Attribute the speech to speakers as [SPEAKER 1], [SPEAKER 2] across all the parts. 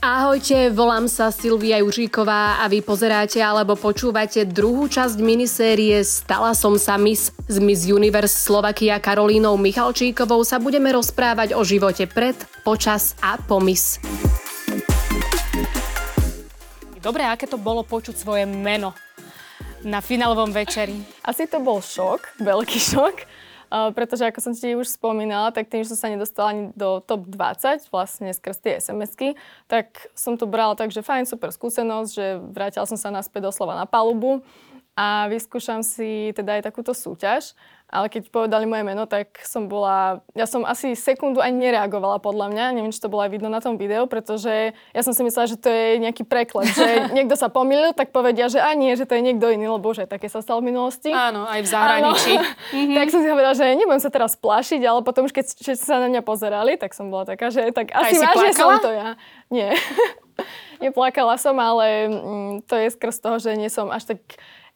[SPEAKER 1] Ahojte, volám sa Silvia Juříková a vy pozeráte alebo počúvate druhú časť minisérie Stala som sa Miss. Z Miss Universe Slovakia Karolínou Michalčíkovou sa budeme rozprávať o živote pred, počas a po Miss.
[SPEAKER 2] Dobre, aké to bolo počuť svoje meno na finálovom večeri?
[SPEAKER 3] Asi to bol šok, veľký šok pretože ako som ti už spomínala, tak tým, že som sa nedostala ani do top 20, vlastne skrz tie SMS-ky, tak som to brala tak, že fajn, super skúsenosť, že vrátila som sa naspäť doslova na palubu a vyskúšam si teda aj takúto súťaž ale keď povedali moje meno, tak som bola, ja som asi sekundu ani nereagovala podľa mňa, neviem, či to bolo aj vidno na tom videu, pretože ja som si myslela, že to je nejaký preklad, že niekto sa pomýlil, tak povedia, že a nie, že to je niekto iný, lebo že také sa stalo v minulosti.
[SPEAKER 2] Áno, aj v zahraničí.
[SPEAKER 3] Mm-hmm. tak som si hovorila, že nebudem sa teraz plašiť, ale potom už keď, keď sa na mňa pozerali, tak som bola taká, že tak asi vážne som to ja. Nie. Neplakala som, ale mm, to je skrz toho, že nie som až tak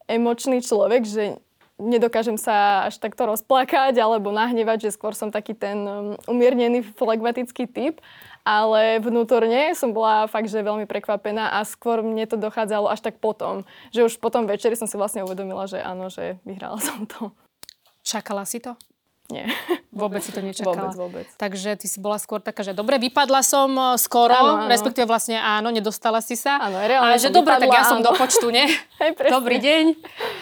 [SPEAKER 3] emočný človek, že nedokážem sa až takto rozplakať alebo nahnevať, že skôr som taký ten um, umiernený flegmatický typ, ale vnútorne som bola fakt, že veľmi prekvapená a skôr mne to dochádzalo až tak potom, že už potom večeri som si vlastne uvedomila, že áno, že vyhrala som to.
[SPEAKER 2] Čakala si to?
[SPEAKER 3] Nie.
[SPEAKER 2] Vôbec si to nečakala.
[SPEAKER 3] Vôbec, vôbec.
[SPEAKER 2] Takže ty si bola skôr taká, že dobre, vypadla som e, skoro, áno, áno. respektíve vlastne áno, nedostala si sa.
[SPEAKER 3] Áno, reálne
[SPEAKER 2] Ale že dobre, tak ja áno. som do počtu, nie?
[SPEAKER 3] Hej,
[SPEAKER 2] Dobrý deň,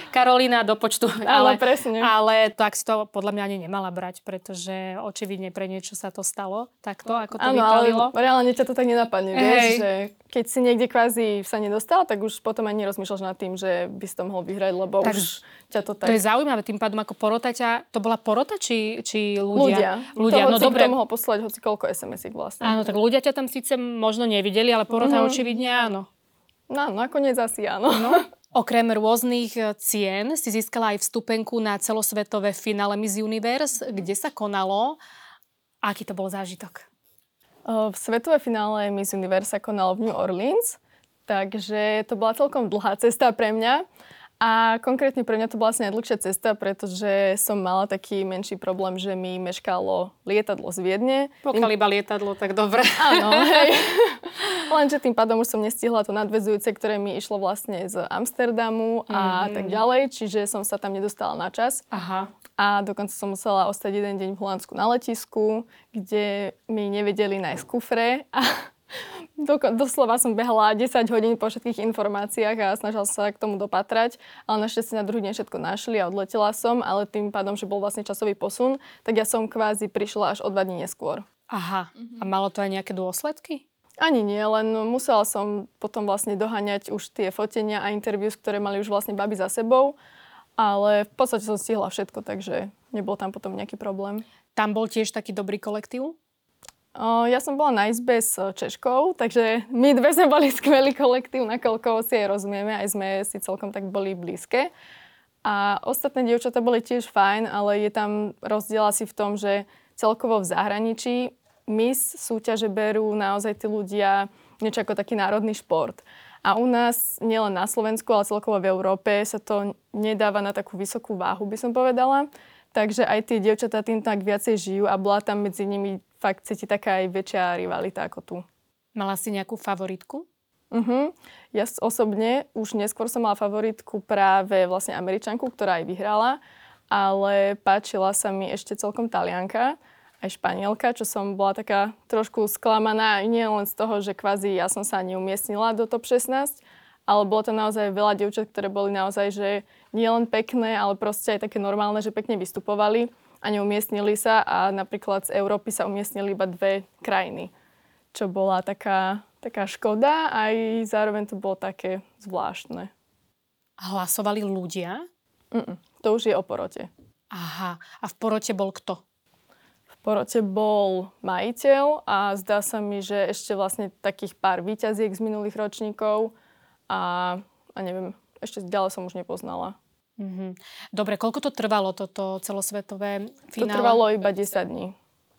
[SPEAKER 2] Karolina, do počtu.
[SPEAKER 3] Ale, ale presne.
[SPEAKER 2] Ale tak si to podľa mňa ani nemala brať, pretože očividne pre niečo sa to stalo, takto, ako to áno, vypalilo.
[SPEAKER 3] ale reálne ťa to tak nenapadne, vieš, že keď si niekde kvázi sa nedostal, tak už potom ani nerozmýšľaš nad tým, že by si to mohol vyhrať, lebo tak, už ťa to tak...
[SPEAKER 2] To je zaujímavé, tým pádom ako porota ťa, to bola porota či, či ľudia?
[SPEAKER 3] Ľudia. ľudia. To no dobre. mohol poslať hoci koľko SMS-iek vlastne.
[SPEAKER 2] Áno, tak ľudia ťa tam síce možno nevideli, ale porota mm-hmm. očividne áno.
[SPEAKER 3] No, nakoniec asi áno. No.
[SPEAKER 2] Okrem rôznych e, cien si získala aj vstupenku na celosvetové finále Miss Universe, kde sa konalo. Aký to bol zážitok?
[SPEAKER 3] V svetové finále Miss Universe sa konalo v New Orleans, takže to bola celkom dlhá cesta pre mňa. A konkrétne pre mňa to bola vlastne najdlhšia cesta, pretože som mala taký menší problém, že mi meškalo lietadlo z Viedne.
[SPEAKER 2] Pokiaľ iba lietadlo, tak dobre.
[SPEAKER 3] Áno, hej. Lenže tým pádom už som nestihla to nadvezujúce, ktoré mi išlo vlastne z Amsterdamu a mm-hmm. tak ďalej, čiže som sa tam nedostala na čas.
[SPEAKER 2] Aha.
[SPEAKER 3] A dokonca som musela ostať jeden deň v Holandsku na letisku, kde mi nevedeli nájsť kufre a do, doslova som behala 10 hodín po všetkých informáciách a snažila sa k tomu dopatrať, ale našťastie na druhý deň všetko našli a odletela som, ale tým pádom, že bol vlastne časový posun, tak ja som kvázi prišla až o dva dní neskôr.
[SPEAKER 2] Aha, a malo to aj nejaké dôsledky?
[SPEAKER 3] Ani nie, len musela som potom vlastne doháňať už tie fotenia a interviews, ktoré mali už vlastne baby za sebou, ale v podstate som stihla všetko, takže nebol tam potom nejaký problém.
[SPEAKER 2] Tam bol tiež taký dobrý kolektív?
[SPEAKER 3] Ja som bola na izbe s Češkou, takže my dve sme boli skvelý kolektív, nakoľko si aj rozumieme, aj sme si celkom tak boli blízke. A ostatné dievčatá boli tiež fajn, ale je tam rozdiel asi v tom, že celkovo v zahraničí Miss súťaže berú naozaj tí ľudia niečo ako taký národný šport. A u nás, nielen na Slovensku, ale celkovo v Európe, sa to nedáva na takú vysokú váhu, by som povedala. Takže aj tie dievčatá tým tak viacej žijú a bola tam medzi nimi fakt cíti taká aj väčšia rivalita ako tu.
[SPEAKER 2] Mala si nejakú favoritku?
[SPEAKER 3] Uh-huh. Ja osobne už neskôr som mala favoritku práve vlastne Američanku, ktorá aj vyhrala, ale páčila sa mi ešte celkom Talianka, aj Španielka, čo som bola taká trošku sklamaná, nie len z toho, že kvázi ja som sa neumiestnila do top 16, ale bolo tam naozaj veľa dievčat, ktoré boli naozaj, že nie len pekné, ale proste aj také normálne, že pekne vystupovali a neumiestnili sa a napríklad z Európy sa umiestnili iba dve krajiny, čo bola taká, taká škoda a aj zároveň to bolo také zvláštne.
[SPEAKER 2] A hlasovali ľudia?
[SPEAKER 3] Mm-mm, to už je o porote.
[SPEAKER 2] Aha. A v porote bol kto?
[SPEAKER 3] V porote bol majiteľ a zdá sa mi, že ešte vlastne takých pár výťaziek z minulých ročníkov a, a neviem, ešte ďalej som už nepoznala.
[SPEAKER 2] Mm-hmm. Dobre, koľko to trvalo, toto celosvetové finále?
[SPEAKER 3] To trvalo iba 10 dní.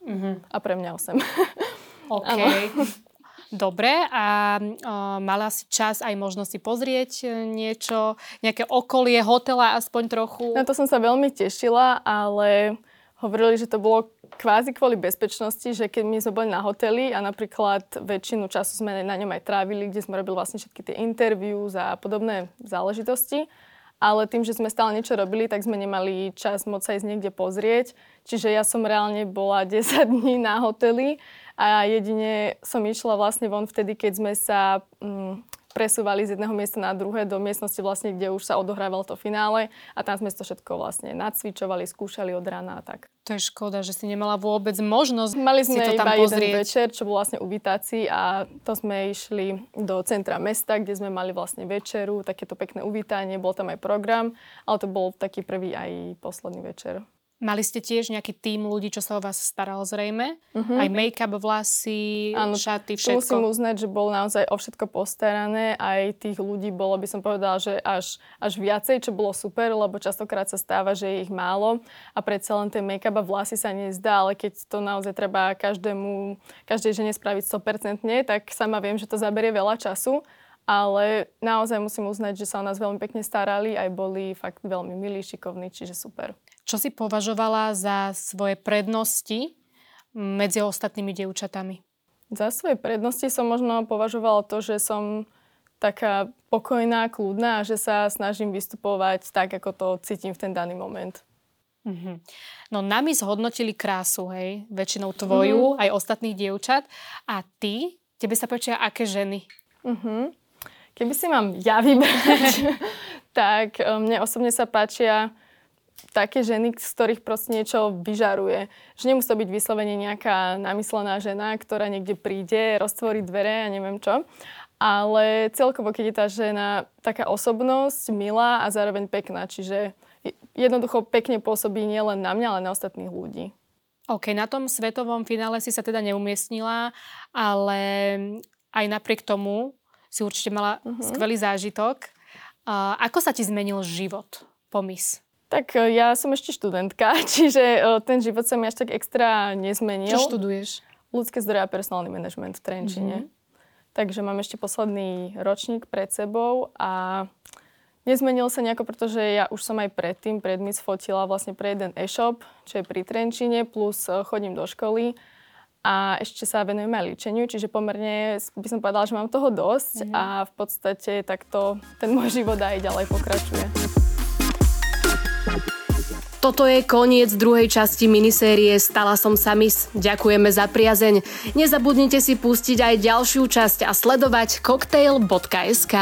[SPEAKER 3] Mm-hmm. A pre mňa 8.
[SPEAKER 2] OK. Dobre, a o, mala si čas aj možnosť si pozrieť e, niečo, nejaké okolie hotela aspoň trochu?
[SPEAKER 3] Na to som sa veľmi tešila, ale hovorili, že to bolo kvázi kvôli bezpečnosti, že keď my sme boli na hoteli a napríklad väčšinu času sme na ňom aj trávili, kde sme robili vlastne všetky tie interviews a podobné záležitosti, ale tým, že sme stále niečo robili, tak sme nemali čas moc sa ísť niekde pozrieť. Čiže ja som reálne bola 10 dní na hoteli a jedine som išla vlastne von vtedy, keď sme sa mm, presúvali z jedného miesta na druhé do miestnosti vlastne, kde už sa odohrával to finále a tam sme to všetko vlastne nacvičovali, skúšali od rána a tak.
[SPEAKER 2] To je škoda, že si nemala vôbec možnosť
[SPEAKER 3] Mali sme
[SPEAKER 2] si to tam
[SPEAKER 3] iba
[SPEAKER 2] pozrieť.
[SPEAKER 3] jeden večer, čo bol vlastne uvítací a to sme išli do centra mesta, kde sme mali vlastne večeru, takéto pekné uvítanie, bol tam aj program, ale to bol taký prvý aj posledný večer.
[SPEAKER 2] Mali ste tiež nejaký tým ľudí, čo sa o vás staral zrejme? Uh-huh. Aj make-up, vlasy,
[SPEAKER 3] Áno,
[SPEAKER 2] šaty,
[SPEAKER 3] Tu musím
[SPEAKER 2] všetko.
[SPEAKER 3] uznať, že bolo naozaj o všetko postarané. Aj tých ľudí bolo, by som povedala, že až, až viacej, čo bolo super, lebo častokrát sa stáva, že je ich málo a predsa len ten make-up a vlasy sa nezdá, ale keď to naozaj treba každému, každej žene spraviť 100%, tak sama viem, že to zaberie veľa času. Ale naozaj musím uznať, že sa o nás veľmi pekne starali, aj boli fakt veľmi milí, šikovní, čiže super.
[SPEAKER 2] Čo si považovala za svoje prednosti medzi ostatnými dievčatami?
[SPEAKER 3] Za svoje prednosti som možno považovala to, že som taká pokojná, kľudná a že sa snažím vystupovať tak, ako to cítim v ten daný moment.
[SPEAKER 2] Mhm. No nami zhodnotili krásu, hej, väčšinou tvoju, aj ostatných dievčat. A ty, tebe sa páčia aké ženy?
[SPEAKER 3] Mhm. Keby si mám ja vybrať, tak e, mne osobne sa páčia také ženy, z ktorých proste niečo vyžaruje. Že nemusí to byť vyslovene nejaká namyslená žena, ktorá niekde príde, roztvorí dvere a neviem čo. Ale celkovo, keď je tá žena taká osobnosť, milá a zároveň pekná. Čiže jednoducho pekne pôsobí nielen na mňa, ale na ostatných ľudí.
[SPEAKER 2] OK, na tom svetovom finále si sa teda neumiestnila, ale aj napriek tomu si určite mala uh-huh. skvelý zážitok. Uh, ako sa ti zmenil život po MIS?
[SPEAKER 3] Tak e, ja som ešte študentka, čiže e, ten život sa mi až tak extra nezmenil.
[SPEAKER 2] Čo študuješ?
[SPEAKER 3] Ľudské zdroje a personálny manažment v Trenčine. Mm-hmm. Takže mám ešte posledný ročník pred sebou a nezmenil sa nejako, pretože ja už som aj predtým, pred MIS fotila vlastne pre jeden e-shop, čo je pri Trenčine, plus e, chodím do školy a ešte sa venujem aj ličeniu, čiže pomerne by som povedala, že mám toho dosť mm-hmm. a v podstate takto ten môj život aj ďalej pokračuje.
[SPEAKER 1] Toto je koniec druhej časti minisérie Stala som sa mis. Ďakujeme za priazeň. Nezabudnite si pustiť aj ďalšiu časť a sledovať cocktail.sk.